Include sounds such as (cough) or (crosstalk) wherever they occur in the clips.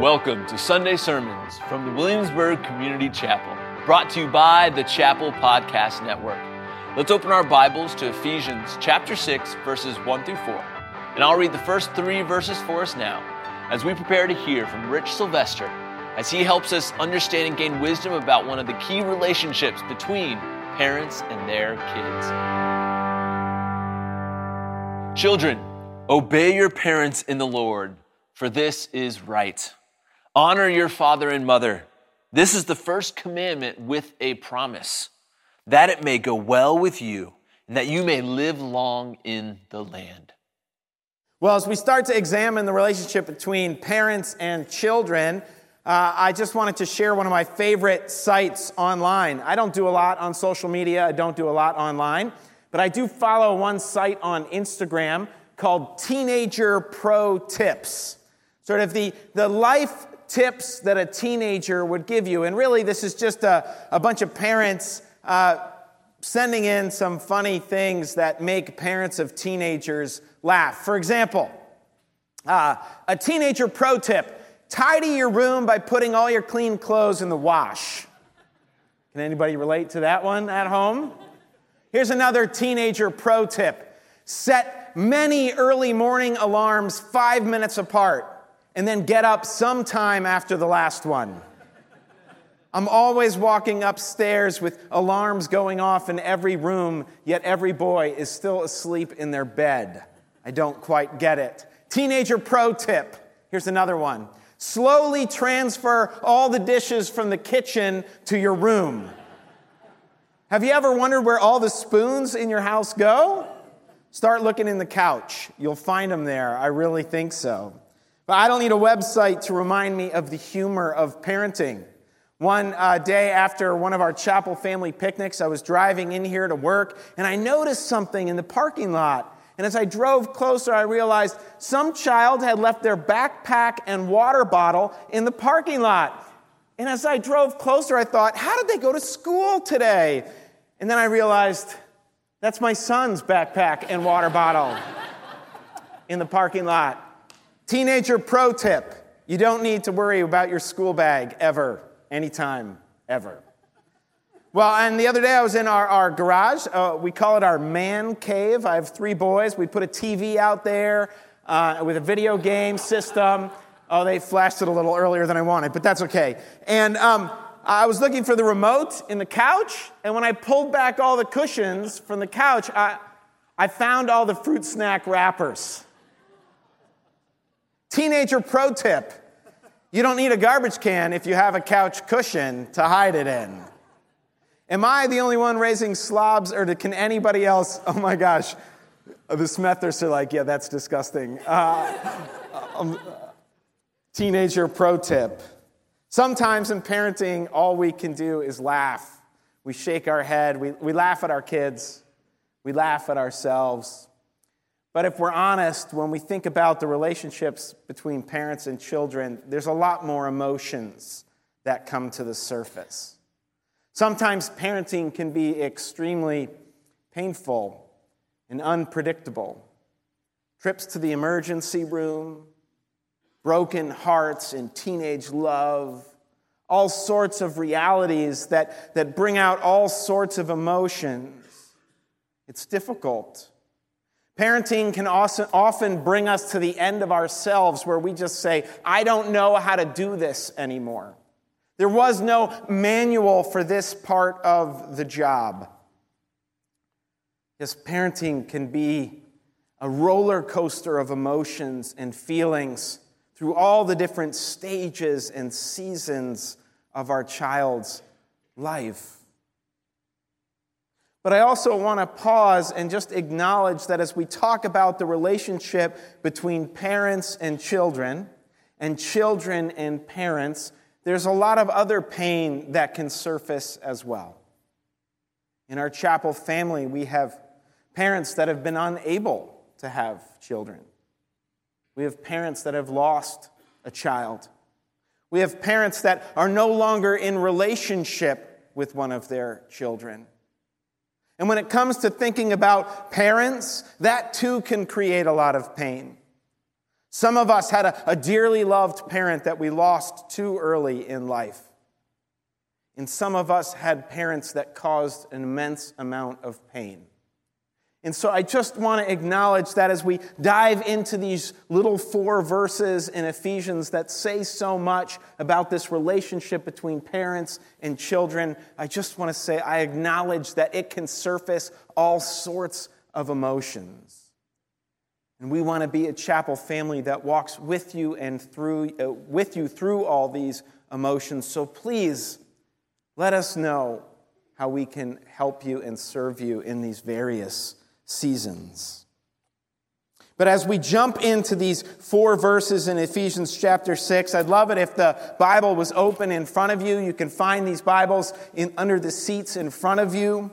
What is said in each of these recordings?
Welcome to Sunday Sermons from the Williamsburg Community Chapel, brought to you by the Chapel Podcast Network. Let's open our Bibles to Ephesians chapter 6, verses 1 through 4. And I'll read the first three verses for us now as we prepare to hear from Rich Sylvester as he helps us understand and gain wisdom about one of the key relationships between parents and their kids. Children, obey your parents in the Lord, for this is right. Honor your father and mother. This is the first commandment with a promise that it may go well with you and that you may live long in the land. Well, as we start to examine the relationship between parents and children, uh, I just wanted to share one of my favorite sites online. I don't do a lot on social media, I don't do a lot online, but I do follow one site on Instagram called Teenager Pro Tips. Sort of the, the life tips that a teenager would give you. And really, this is just a, a bunch of parents uh, sending in some funny things that make parents of teenagers laugh. For example, uh, a teenager pro tip tidy your room by putting all your clean clothes in the wash. Can anybody relate to that one at home? Here's another teenager pro tip set many early morning alarms five minutes apart and then get up sometime after the last one. I'm always walking upstairs with alarms going off in every room, yet every boy is still asleep in their bed. I don't quite get it. Teenager pro tip here's another one slowly transfer all the dishes from the kitchen to your room. Have you ever wondered where all the spoons in your house go? Start looking in the couch. You'll find them there. I really think so. But I don't need a website to remind me of the humor of parenting. One uh, day after one of our chapel family picnics, I was driving in here to work and I noticed something in the parking lot. And as I drove closer, I realized some child had left their backpack and water bottle in the parking lot. And as I drove closer, I thought, how did they go to school today? And then I realized that's my son's backpack and water bottle in the parking lot. Teenager pro tip you don't need to worry about your school bag ever, anytime, ever. Well, and the other day I was in our, our garage. Uh, we call it our man cave. I have three boys. We put a TV out there uh, with a video game system. Oh, they flashed it a little earlier than I wanted, but that's okay. And um, I was looking for the remote in the couch, and when I pulled back all the cushions from the couch, I, I found all the fruit snack wrappers. Teenager pro tip you don't need a garbage can if you have a couch cushion to hide it in. Am I the only one raising slobs, or can anybody else? Oh my gosh, the Smethers are like, yeah, that's disgusting. Uh, um, teenager pro tip. Sometimes in parenting, all we can do is laugh. We shake our head, we, we laugh at our kids, we laugh at ourselves. But if we're honest, when we think about the relationships between parents and children, there's a lot more emotions that come to the surface. Sometimes parenting can be extremely painful and unpredictable. Trips to the emergency room, broken hearts and teenage love, all sorts of realities that, that bring out all sorts of emotions. It's difficult. Parenting can also often bring us to the end of ourselves where we just say, I don't know how to do this anymore. There was no manual for this part of the job. Yes, parenting can be a roller coaster of emotions and feelings through all the different stages and seasons of our child's life. But I also want to pause and just acknowledge that as we talk about the relationship between parents and children, and children and parents, there's a lot of other pain that can surface as well. In our chapel family, we have parents that have been unable to have children. We have parents that have lost a child. We have parents that are no longer in relationship with one of their children. And when it comes to thinking about parents, that too can create a lot of pain. Some of us had a, a dearly loved parent that we lost too early in life. And some of us had parents that caused an immense amount of pain. And so I just want to acknowledge that as we dive into these little four verses in Ephesians that say so much about this relationship between parents and children, I just want to say I acknowledge that it can surface all sorts of emotions. And we want to be a chapel family that walks with you and through uh, with you through all these emotions. So please let us know how we can help you and serve you in these various seasons. But as we jump into these four verses in Ephesians chapter 6, I'd love it if the Bible was open in front of you. You can find these Bibles in, under the seats in front of you.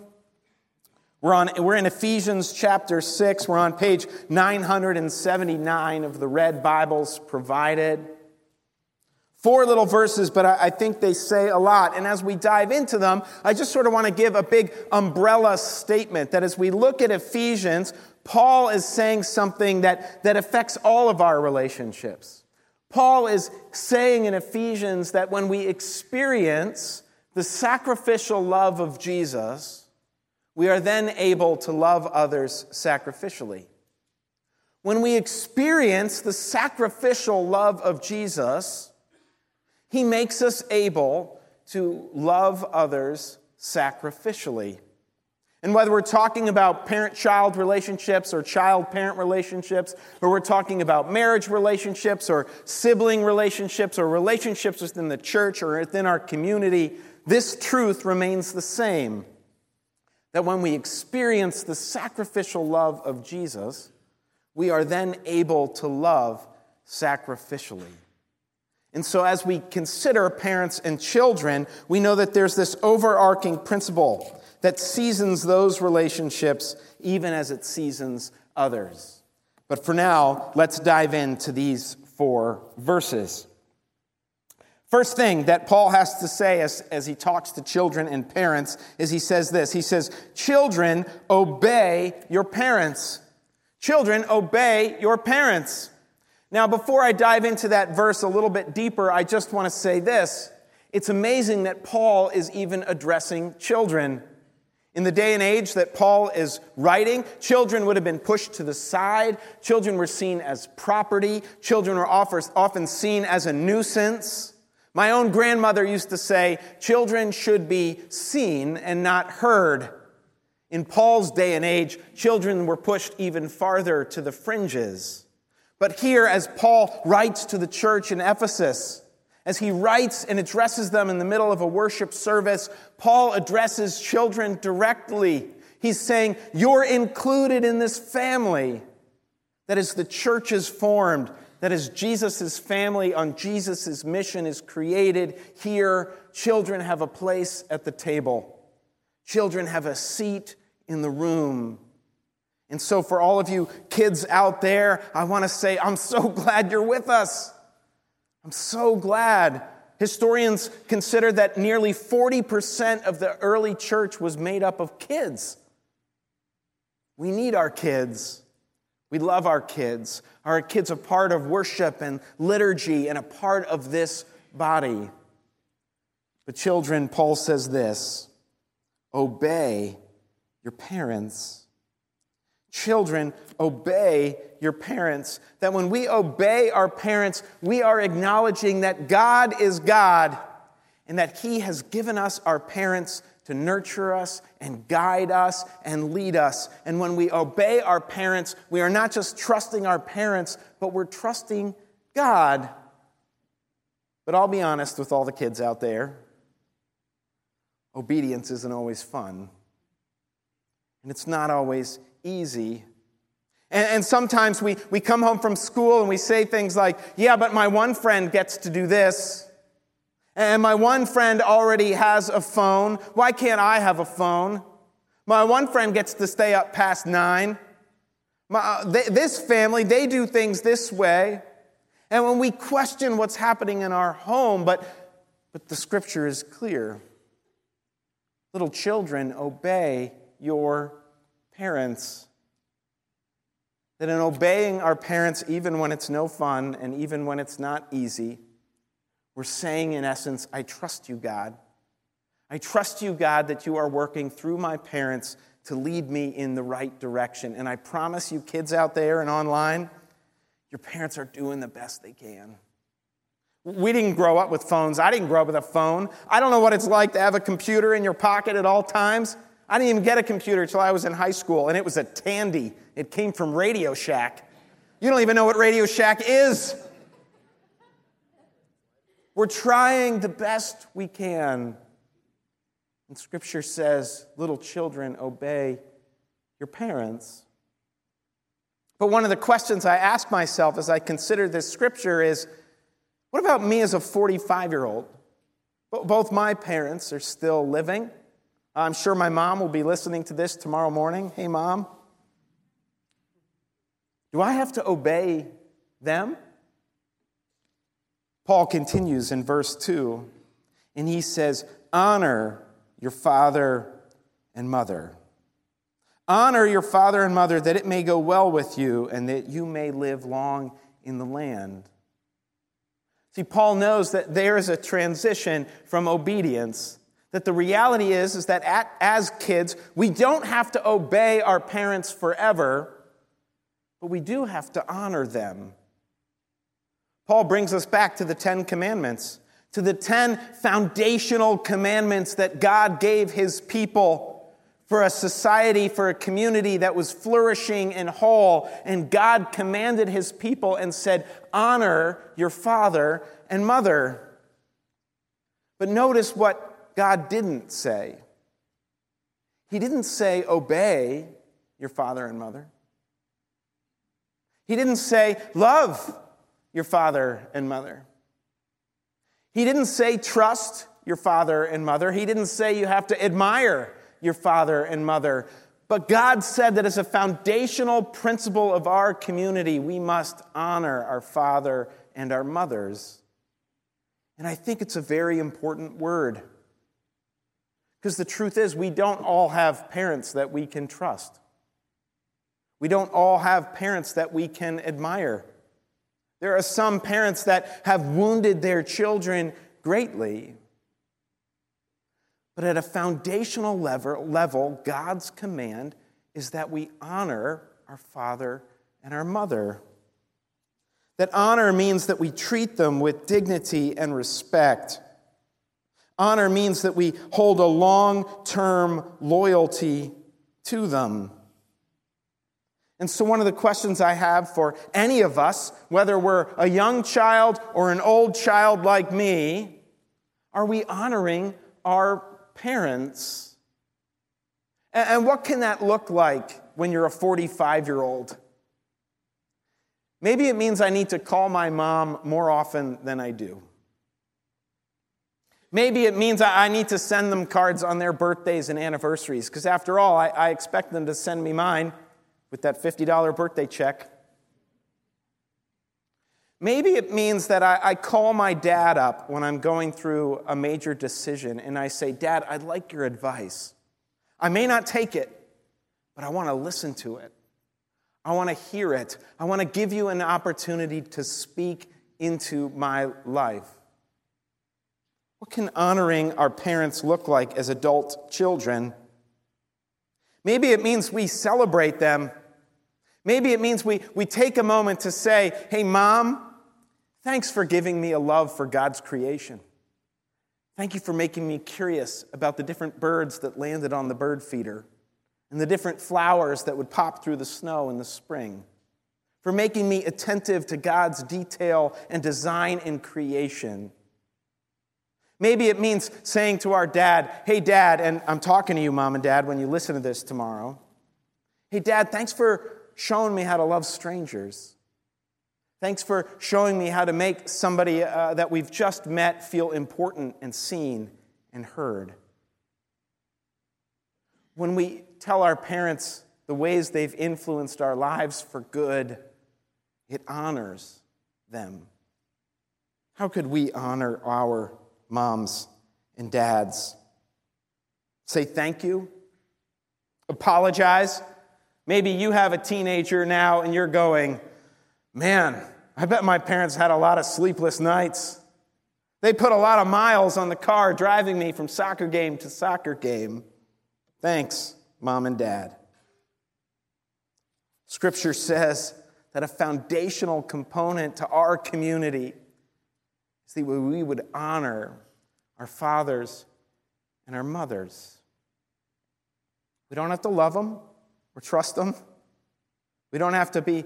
We're, on, we're in Ephesians chapter 6. We're on page 979 of the red Bibles provided. Four little verses, but I, think they say a lot. And as we dive into them, I just sort of want to give a big umbrella statement that as we look at Ephesians, Paul is saying something that, that affects all of our relationships. Paul is saying in Ephesians that when we experience the sacrificial love of Jesus, we are then able to love others sacrificially. When we experience the sacrificial love of Jesus, he makes us able to love others sacrificially. And whether we're talking about parent child relationships or child parent relationships, or we're talking about marriage relationships or sibling relationships or relationships within the church or within our community, this truth remains the same. That when we experience the sacrificial love of Jesus, we are then able to love sacrificially. And so, as we consider parents and children, we know that there's this overarching principle that seasons those relationships even as it seasons others. But for now, let's dive into these four verses. First thing that Paul has to say as, as he talks to children and parents is he says this He says, Children, obey your parents. Children, obey your parents. Now, before I dive into that verse a little bit deeper, I just want to say this. It's amazing that Paul is even addressing children. In the day and age that Paul is writing, children would have been pushed to the side. Children were seen as property. Children were often seen as a nuisance. My own grandmother used to say, children should be seen and not heard. In Paul's day and age, children were pushed even farther to the fringes. But here, as Paul writes to the church in Ephesus, as he writes and addresses them in the middle of a worship service, Paul addresses children directly. He's saying, You're included in this family that is the church is formed, that is Jesus' family on Jesus' mission is created. Here, children have a place at the table, children have a seat in the room. And so, for all of you kids out there, I want to say, I'm so (laughs) glad you're with us. I'm so glad. Historians consider that nearly 40% of the early church was made up of kids. We need our kids. We love our kids. Our kids are part of worship and liturgy and a part of this body. But, children, Paul says this obey your parents Children, obey your parents. That when we obey our parents, we are acknowledging that God is God and that He has given us our parents to nurture us and guide us and lead us. And when we obey our parents, we are not just trusting our parents, but we're trusting God. But I'll be honest with all the kids out there obedience isn't always fun, and it's not always easy. And, and, sometimes we, we come home from school and we say things like, Yeah, but my one friend gets to do this. And my one friend already has a phone. Why can't I have a phone? My one friend gets to stay up past nine. My, uh, they, this family, they do things this way. And when we question what's happening in our home, but, but the scripture is clear little children, obey your parents. that in obeying our parents, even when it's no fun and even when it's not easy, we're saying, in essence, I trust you, God. I trust you, God, that you are working through my parents to lead me in the right direction. And I promise you, kids out there and online, your parents are doing the best they can. We didn't grow up with phones. I didn't grow up with a phone. I don't know what it's like to have a computer in your pocket at all times. I didn't even get a computer until I was in high school, and it was a Tandy. It came from Radio Shack. You don't even know what Radio Shack is. We're trying the best we can. And Scripture says, little children, obey your parents. But one of the questions I ask myself as I consider this Scripture is what about me as a 45 year old? Both my parents are still living. I'm sure my mom will be listening to this tomorrow morning. Hey, mom. Do I have to obey them? Paul continues in verse 2, and he says, Honor your father and mother. Honor your father and mother that it may go well with you and that you may live long in the land. See, Paul knows that there is a transition from obedience. That the reality is, is that at, as kids, we don't have to obey our parents forever, but we do have to honor them. Paul brings us back to the Ten Commandments, to the ten foundational commandments that God gave his people for a society, for a community that was flourishing and whole. And God commanded his people and said, Honor your father and mother. But notice what God didn't say. He didn't say, Obey your father and mother. He didn't say, Love your father and mother. He didn't say, Trust your father and mother. He didn't say, You have to admire your father and mother. But God said that as a foundational principle of our community, we must honor our father and our mothers. And I think it's a very important word. Because the truth is, we don't all have parents that we can trust. We don't all have parents that we can admire. There are some parents that have wounded their children greatly. But at a foundational level, level, God's command is that we honor our father and our mother. That honor means that we treat them with dignity and respect. Honor means that we hold a long term loyalty to them. And so, one of the questions I have for any of us, whether we're a young child or an old child like me, are we honoring our parents. And what can that look like when you're a 45 year old? Maybe it means I need to call my mom more often than I do. Maybe it means I need to send them cards on their birthdays and anniversaries, because after all, I, I, expect them to send me mine with that $50 birthday check. Maybe it means that I, I, call my dad up when I'm going through a major decision and I say, Dad, I'd like your advice. I may not take it, but I want to listen to it. I want to hear it. I want to give you an opportunity to speak into my life. What can honoring our parents look like as adult children? Maybe it means we celebrate them Maybe it means we, we take a moment to say, Hey, mom, thanks for giving me a love for God's creation. Thank you for making me curious about the different birds that landed on the bird feeder and the different flowers that would pop through the snow in the spring. For making me attentive to God's detail and design in creation. Maybe it means saying to our dad, Hey, dad, and I'm talking to you, mom and dad, when you listen to this tomorrow. Hey, dad, thanks for showing me how to love strangers. Thanks for showing me how to make somebody uh, that we've just met feel important and seen and heard. When we tell our parents the ways they've influenced our lives for good, it honors them. How could we honor our moms and dads? Say thank you, apologize Maybe you have a teenager now and you're going, man, I bet my parents had a lot of sleepless nights. They put a lot of miles on the car driving me from soccer game to soccer game. Thanks, mom and dad. Scripture says that a foundational component to our community that we would honor our fathers and our mothers. We don't have to love them or trust them. We don't have to be,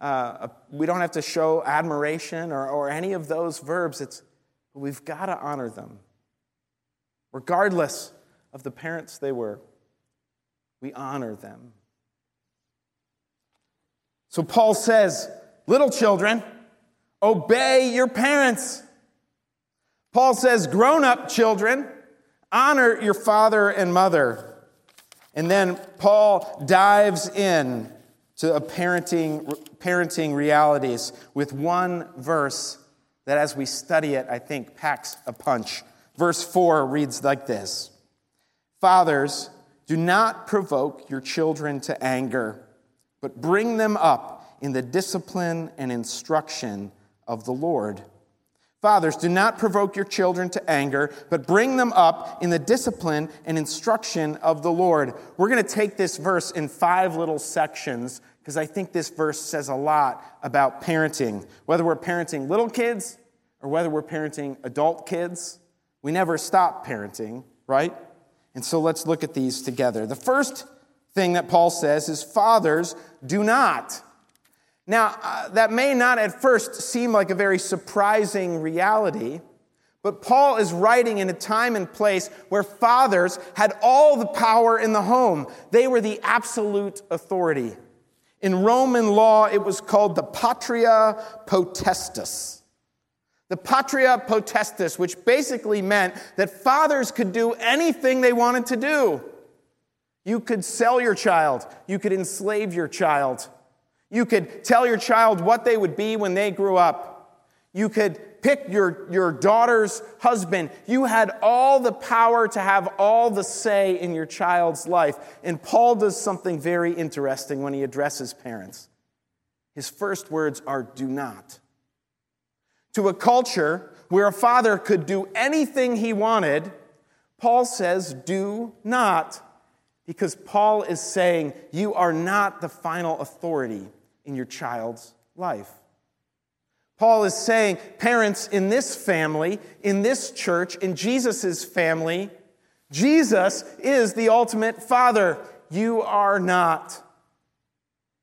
uh, we don't have to show admiration or, or any of those verbs. It's, we've got to honor them. Regardless of the parents they were, we honor them. So Paul says, little children, obey your parents. Paul says, grown up children, honor your father and mother. And then Paul dives in to parenting, parenting realities with one verse that, as we study it, I think packs a punch. Verse 4 reads like this Fathers, do not provoke your children to anger, but bring them up in the discipline and instruction of the Lord. Fathers, do not provoke your children to anger, but bring them up in the discipline and instruction of the Lord. We're going to take this verse in five little sections because I think this verse says a lot about parenting. Whether we're parenting little kids or whether we're parenting adult kids, we never stop parenting, right? And so let's look at these together. The first thing that Paul says is fathers, do not now, uh, that may not at first seem like a very surprising reality, but Paul is writing in a time and place where fathers had all the power in the home. They were the absolute authority. In Roman law, it was called the patria potestas. The patria potestas, which basically meant that fathers could do anything they wanted to do. You could sell your child, you could enslave your child. You could tell your child what they would be when they grew up. You could pick your, your daughter's husband. You had all the power to have all the say in your child's life. And Paul does something very interesting when he addresses parents. His first words are do not. To a culture where a father could do anything he wanted, Paul says, do not. Because Paul is saying, you are not the final authority in your child's life. Paul is saying, parents in this family, in this church, in Jesus' family, Jesus is the ultimate father. You are not.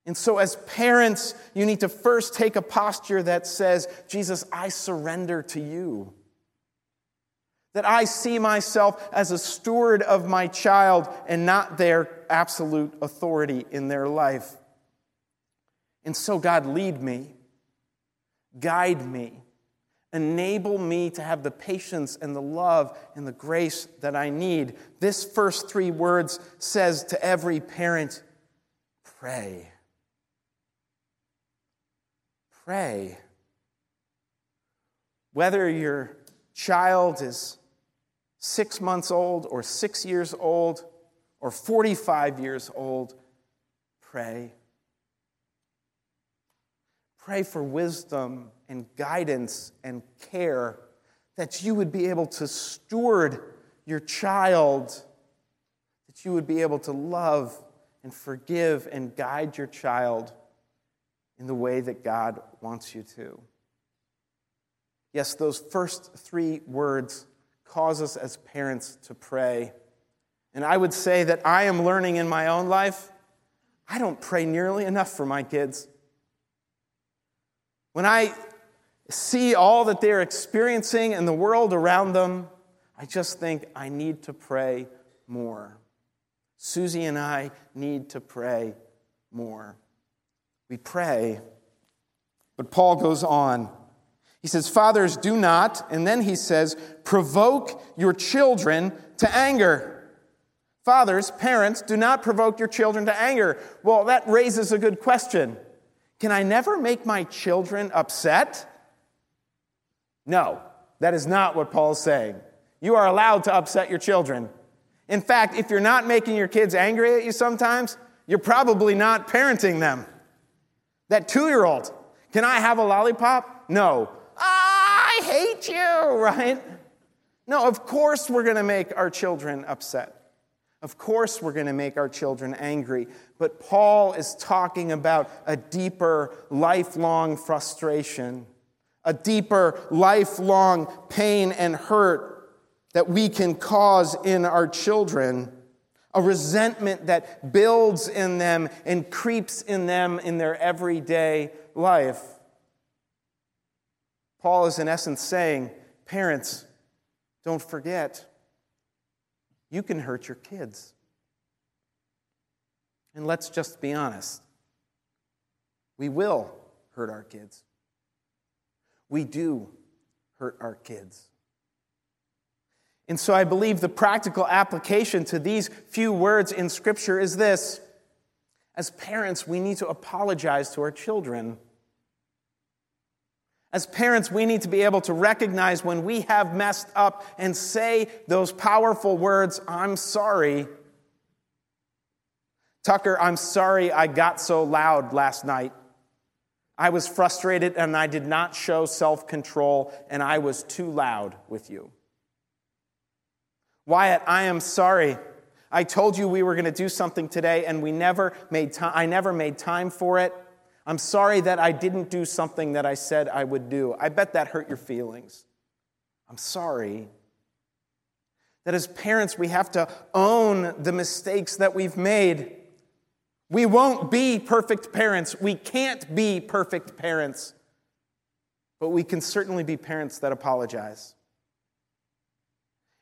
And so, as parents, you need to first take a posture that says, Jesus, I surrender to you. That I see myself as a steward of my child and not their absolute authority in their life. And so, God, lead me, guide me, enable me to have the patience and the love and the grace that I need. This first three words says to every parent pray. Pray. Whether your child is six months old or six years old or 45 years old, pray. Pray for wisdom and guidance and care that you would be able to steward your child, that you would be able to love and forgive and guide your child in the way that God wants you to. Yes, those first three words cause us as parents to pray. And I would say that I am learning in my own life, I don't pray nearly enough for my kids. When I see all that they're experiencing in the world around them, I just think I need to pray more. Susie and I need to pray more. We pray, but Paul goes on. He says, Fathers, do not, and then he says, provoke your children to anger. Fathers, parents, do not provoke your children to anger. Well, that raises a good question. Can I never make my children upset? No, that is not what Paul's saying. You are allowed to upset your children. In fact, if you're not making your kids angry at you sometimes, you're probably not parenting them. That two year old, can I have a lollipop? No. I hate you, (laughs) right? No, of course we're going to make our children upset. Of course, we're going to make our children angry. But Paul is talking about a deeper, lifelong frustration, a deeper, lifelong pain and hurt that we can cause in our children, a resentment that builds in them and creeps in them in their everyday life. Paul is, in essence, saying, Parents, don't forget you can hurt your kids. And let's just be honest we will hurt our kids. We do hurt our kids. And so I believe the practical application to these few words in Scripture is this. As parents, we need to apologize to our children. As parents, we need to be able to recognize when we have messed up and say those powerful words, I'm sorry. Tucker, I'm sorry I got so loud last night. I was frustrated and I did not show self control and I was too loud with you. Wyatt, I am sorry. I told you we were going to do something today and we never made time, I never made time for it. I'm sorry that I didn't do something that I said I would do. I bet that hurt your feelings. I'm sorry. That as parents, we have to own the mistakes that we've made. We won't be perfect parents. We can't be perfect parents. But we can certainly be parents that apologize.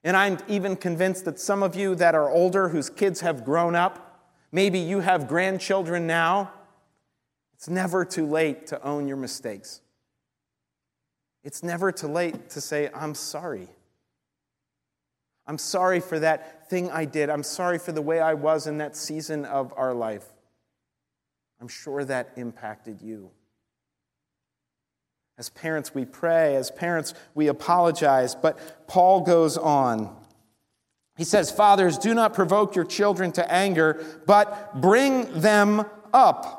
And I'm even convinced that some of you that are older, whose kids have grown up, maybe you have grandchildren now, it's never too late to own your mistakes. It's never too late to say, I'm sorry. I'm sorry for that thing I did. I'm sorry for the way I was in that season of our life. I'm sure that impacted you. As parents, we pray. As parents, we apologize. But Paul goes on. He says, Fathers, do not provoke your children to anger, but bring them up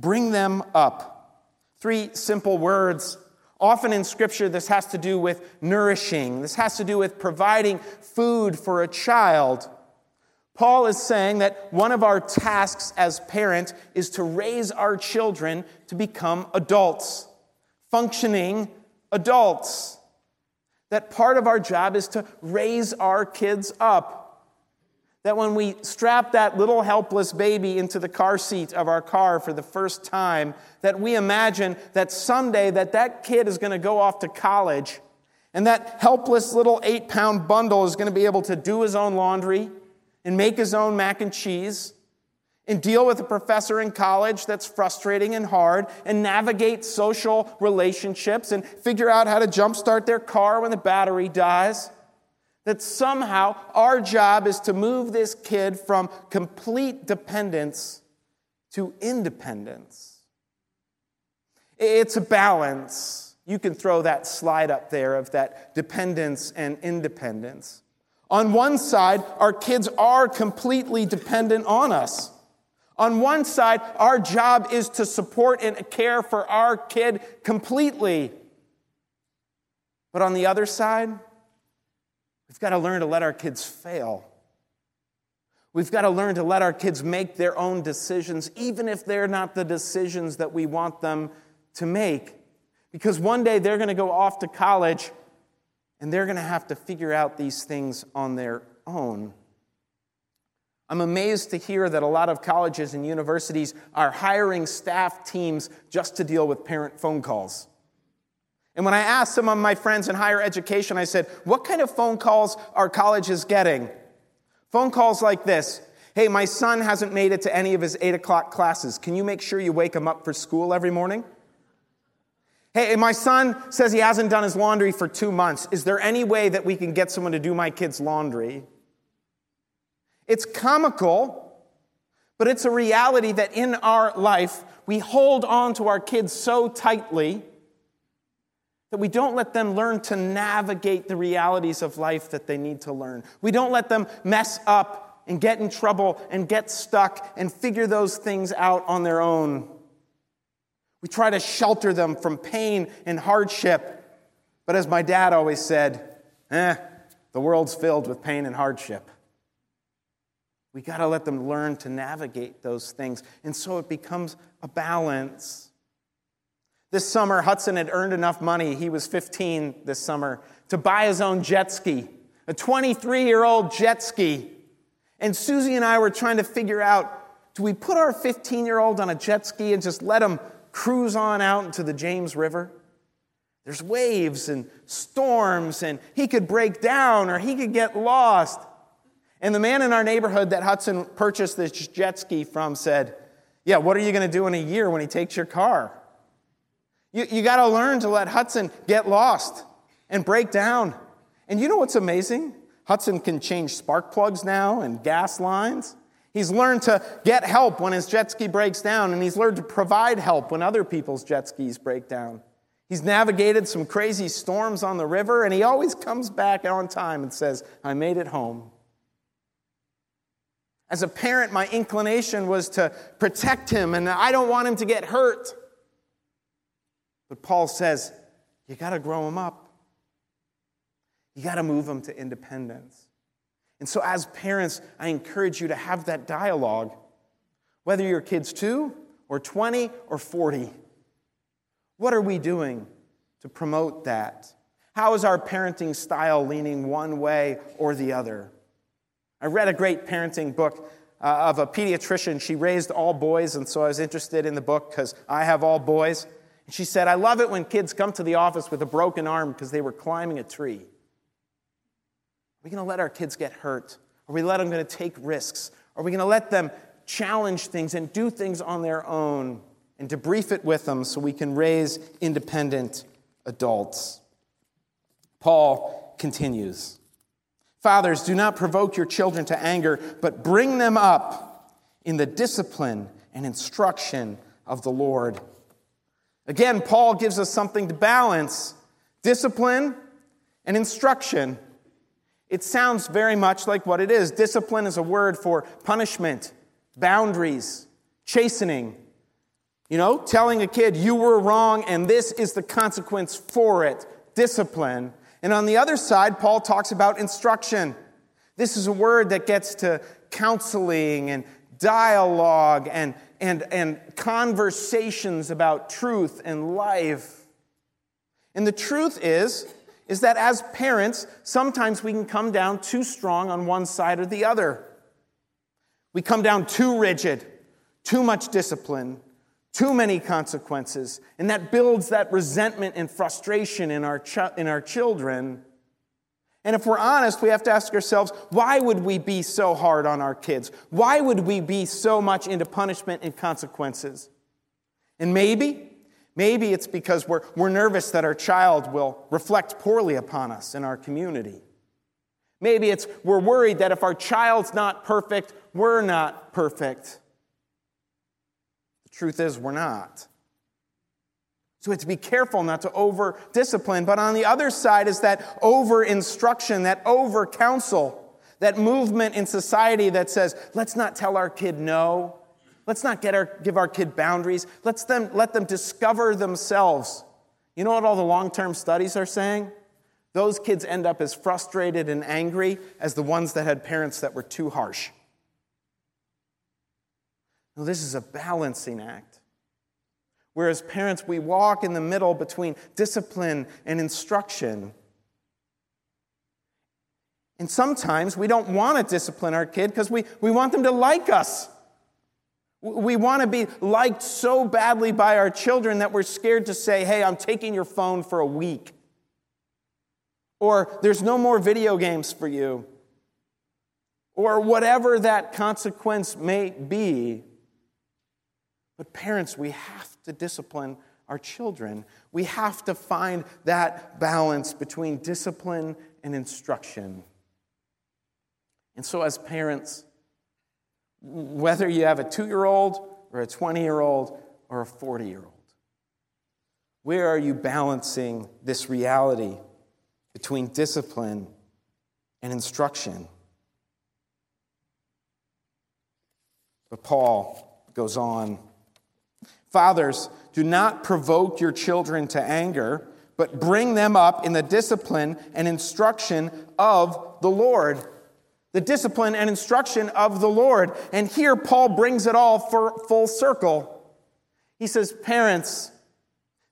Bring them up. Three simple words. Often in Scripture, this has to do with nourishing, this has to do with providing food for a child. Paul is saying that one of our tasks as parents is to raise our children to become adults, functioning adults. That part of our job is to raise our kids up that when we strap that little helpless baby into the car seat of our car for the first time that we imagine that someday that that kid is going to go off to college and that helpless little 8 pound bundle is going to be able to do his own laundry and make his own mac and cheese and deal with a professor in college that's frustrating and hard and navigate social relationships and figure out how to jumpstart their car when the battery dies that somehow our job is to move this kid from complete dependence to independence. It's a balance. You can throw that slide up there of that dependence and independence. On one side, our kids are completely dependent on us. On one side, our job is to support and care for our kid completely. But on the other side, We've got to learn to let our kids fail. We've got to learn to let our kids make their own decisions, even if they're not the decisions that we want them to make. Because one day they're going to go off to college and they're going to have to figure out these things on their own. I'm amazed to hear that a lot of colleges and universities are hiring staff teams just to deal with parent phone calls. And when I asked some of my friends in higher education, I said, What kind of phone calls are colleges getting? Phone calls like this Hey, my son hasn't made it to any of his 8 o'clock classes. Can you make sure you wake him up for school every morning? Hey, my son says he hasn't done his laundry for two months. Is there any way that we can get someone to do my kid's laundry? It's comical, but it's a reality that in our life, we hold on to our kids so tightly that we don't let them learn to navigate the realities of life that they need to learn. We don't let them mess up and get in trouble and get stuck and figure those things out on their own. We try to shelter them from pain and hardship. But as my dad always said, eh, the world's filled with pain and hardship. We got to let them learn to navigate those things. And so it becomes a balance. This summer, Hudson had earned enough money, he was 15 this summer, to buy his own jet ski, a 23 year old jet ski. And Susie and I were trying to figure out do we put our 15 year old on a jet ski and just let him cruise on out into the James River? There's waves and storms, and he could break down or he could get lost. And the man in our neighborhood that Hudson purchased this jet ski from said, Yeah, what are you going to do in a year when he takes your car? You, you got to learn to let Hudson get lost and break down. And you know what's amazing? Hudson can change spark plugs now and gas lines. He's learned to get help when his jet ski breaks down, and he's learned to provide help when other people's jet skis break down. He's navigated some crazy storms on the river, and he always comes back on time and says, I made it home. As a parent, my inclination was to protect him, and I don't want him to get hurt. But Paul says, you got to grow them up. You got to move them to independence. And so, as parents, I encourage you to have that dialogue, whether your kid's two or 20 or 40. What are we doing to promote that? How is our parenting style leaning one way or the other? I read a great parenting book uh, of a pediatrician. She raised all boys, and so I was interested in the book because I have all boys. And she said, I love it when kids come to the office with a broken arm because they were climbing a tree. Are we going to let our kids get hurt? Are we let them going to take risks? Are we going to let them challenge things and do things on their own and debrief it with them so we can raise independent adults? Paul continues. Fathers, do not provoke your children to anger, but bring them up in the discipline and instruction of the Lord. Again, Paul gives us something to balance discipline and instruction. It sounds very much like what it is. Discipline is a word for punishment, boundaries, chastening. You know, telling a kid, you were wrong and this is the consequence for it. Discipline. And on the other side, Paul talks about instruction. This is a word that gets to counseling and dialogue and, and, and conversations about truth and life. And the truth is, is that as parents, sometimes we can come down too strong on one side or the other. We come down too rigid, too much discipline, too many consequences, and that builds that resentment and frustration in our, ch- in our children. And if we're honest, we have to ask ourselves why would we be so hard on our kids? Why would we be so much into punishment and consequences? And maybe, maybe it's because we're, we're nervous that our child will reflect poorly upon us in our community. Maybe it's we're worried that if our child's not perfect, we're not perfect. The truth is, we're not. So we have to be careful not to over discipline. But on the other side is that over instruction, that over counsel, that movement in society that says, let's not tell our kid no. Let's not get our, give our kid boundaries. Let's them, let them discover themselves. You know what all the long term studies are saying? Those kids end up as frustrated and angry as the ones that had parents that were too harsh. No, this is a balancing act. Whereas parents, we walk in the middle between discipline and instruction. And sometimes we don't want to discipline our kid because we, we want them to like us. We want to be liked so badly by our children that we're scared to say, hey, I'm taking your phone for a week. Or there's no more video games for you. Or whatever that consequence may be. But parents, we have to discipline our children. We have to find that balance between discipline and instruction. And so, as parents, whether you have a two year old or a 20 year old or a 40 year old, where are you balancing this reality between discipline and instruction? But Paul goes on Fathers, do not provoke your children to anger, but bring them up in the discipline and instruction of the Lord. The discipline and instruction of the Lord. And here Paul brings it all for full circle. He says, Parents,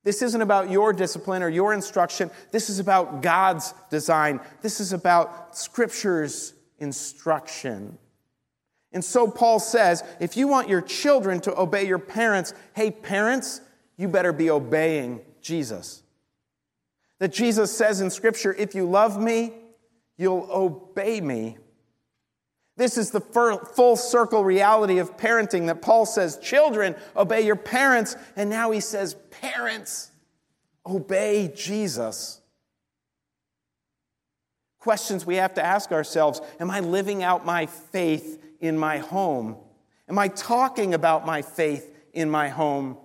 this isn't about your discipline or your instruction. This is about God's design. This is about Scripture's instruction. And so Paul says if you want your children to obey your parents, hey, parents, you better be obeying Jesus. That Jesus says in Scripture, if you love me, you'll obey me. This is the full circle reality of parenting that Paul says, children, obey your parents. And now he says, parents, obey Jesus. Questions we have to ask ourselves Am I living out my faith in my home? Am I talking about my faith in my home?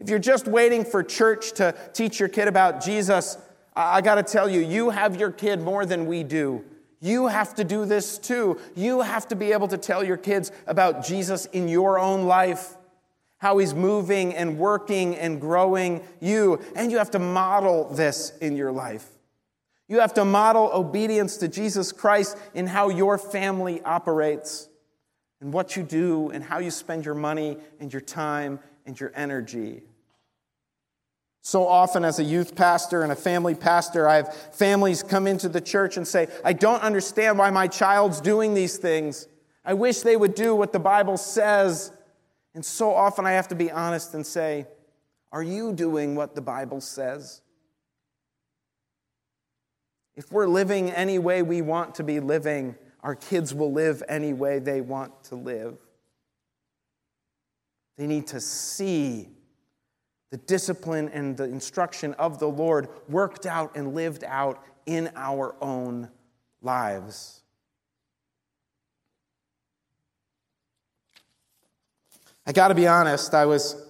If you're just waiting for church to teach your kid about Jesus, I got to tell you, you have your kid more than we do. You have to do this too. You have to be able to tell your kids about Jesus in your own life, how he's moving and working and growing you. And you have to model this in your life. You have to model obedience to Jesus Christ in how your family operates and what you do and how you spend your money and your time and your energy. So often, as a youth pastor and a family pastor, I have families come into the church and say, I don't understand why my child's doing these things. I wish they would do what the Bible says. And so often, I have to be honest and say, Are you doing what the Bible says? If we're living any way we want to be living, our kids will live any way they want to live. They need to see the discipline and the instruction of the Lord worked out and lived out in our own lives. I got to be honest, I was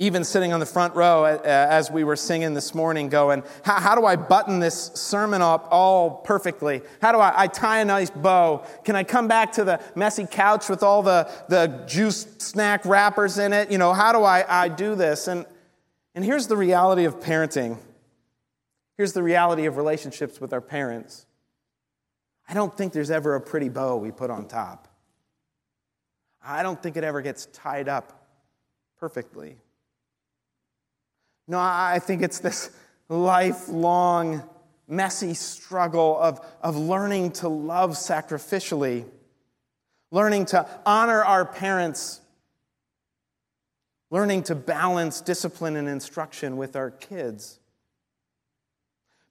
even sitting on the front row uh, as we were singing this morning, going, how, how, do I button this sermon up all perfectly? How do I, I, tie a nice bow? Can I come back to the messy couch with all the, the juice snack wrappers in it? You know, how do I, I do this? And, and here's the reality of parenting. Here's the reality of relationships with our parents. I don't think there's ever a pretty bow we put on top. I don't think it ever gets tied up perfectly. No, I think it's this lifelong, messy struggle of, of learning to love sacrificially, learning to honor our parents, learning to balance discipline and instruction with our kids.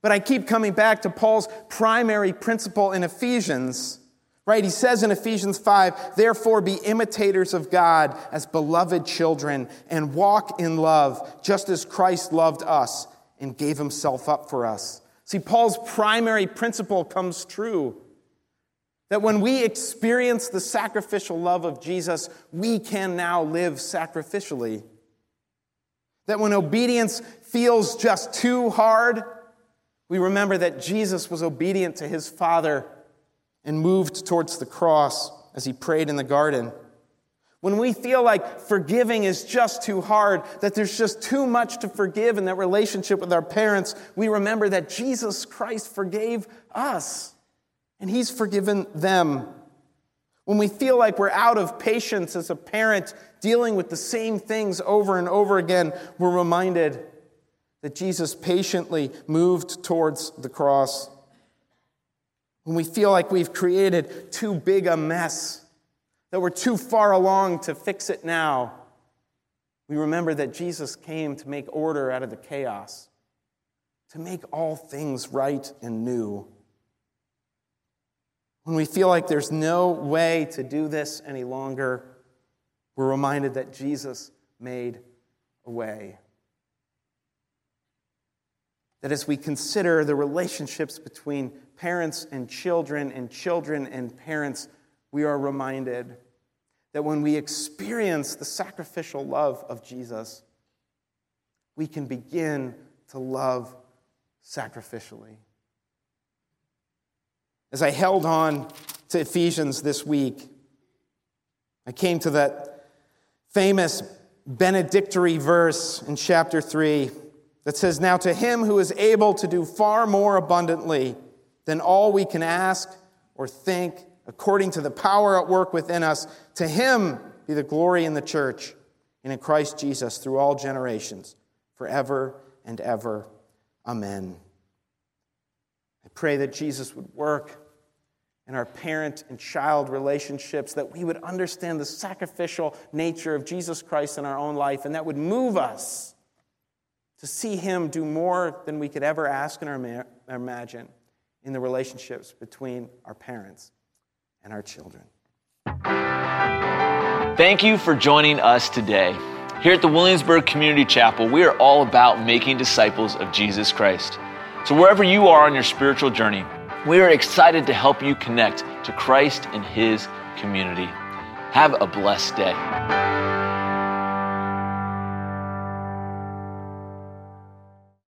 But I keep coming back to Paul's primary principle in Ephesians Right? He says in Ephesians 5, therefore be imitators of God as beloved children and walk in love, just as Christ loved us and gave himself up for us. See, Paul's primary principle comes true that when we experience the sacrificial love of Jesus, we can now live sacrificially. That when obedience feels just too hard, we remember that Jesus was obedient to his Father and moved towards the cross as he prayed in the garden. When we feel like forgiving is just too hard, that there's just too much to forgive in that relationship with our parents, we remember that Jesus Christ forgave us and he's forgiven them. When we feel like we're out of patience as a parent dealing with the same things over and over again, we're reminded that Jesus patiently moved towards the cross. When we feel like we've created too big a mess, that we're too far along to fix it now, we remember that Jesus came to make order out of the chaos, to make all things right and new. When we feel like there's no way to do this any longer, we're reminded that Jesus made a way. That as we consider the relationships between parents and children and children and parents, we are reminded that when we experience the sacrificial love of Jesus, we can begin to love sacrificially. As I held on to Ephesians this week, I came to that famous benedictory verse in chapter 3 that says, Now to him who is able to do far more abundantly than all we can ask or think, according to the power at work within us, to him be the glory in the church and in Christ Jesus through all generations, forever and ever. Amen. I pray that Jesus would work in our parent and child relationships, that we would understand the sacrificial nature of Jesus Christ in our own life, and that would move us to see Him do more than we could ever ask or imagine in the relationships between our parents and our children. Thank you for joining us today. Here at the Williamsburg Community Chapel, we are all about making disciples of Jesus Christ. So, wherever you are on your spiritual journey, we are excited to help you connect to Christ and His community. Have a blessed day.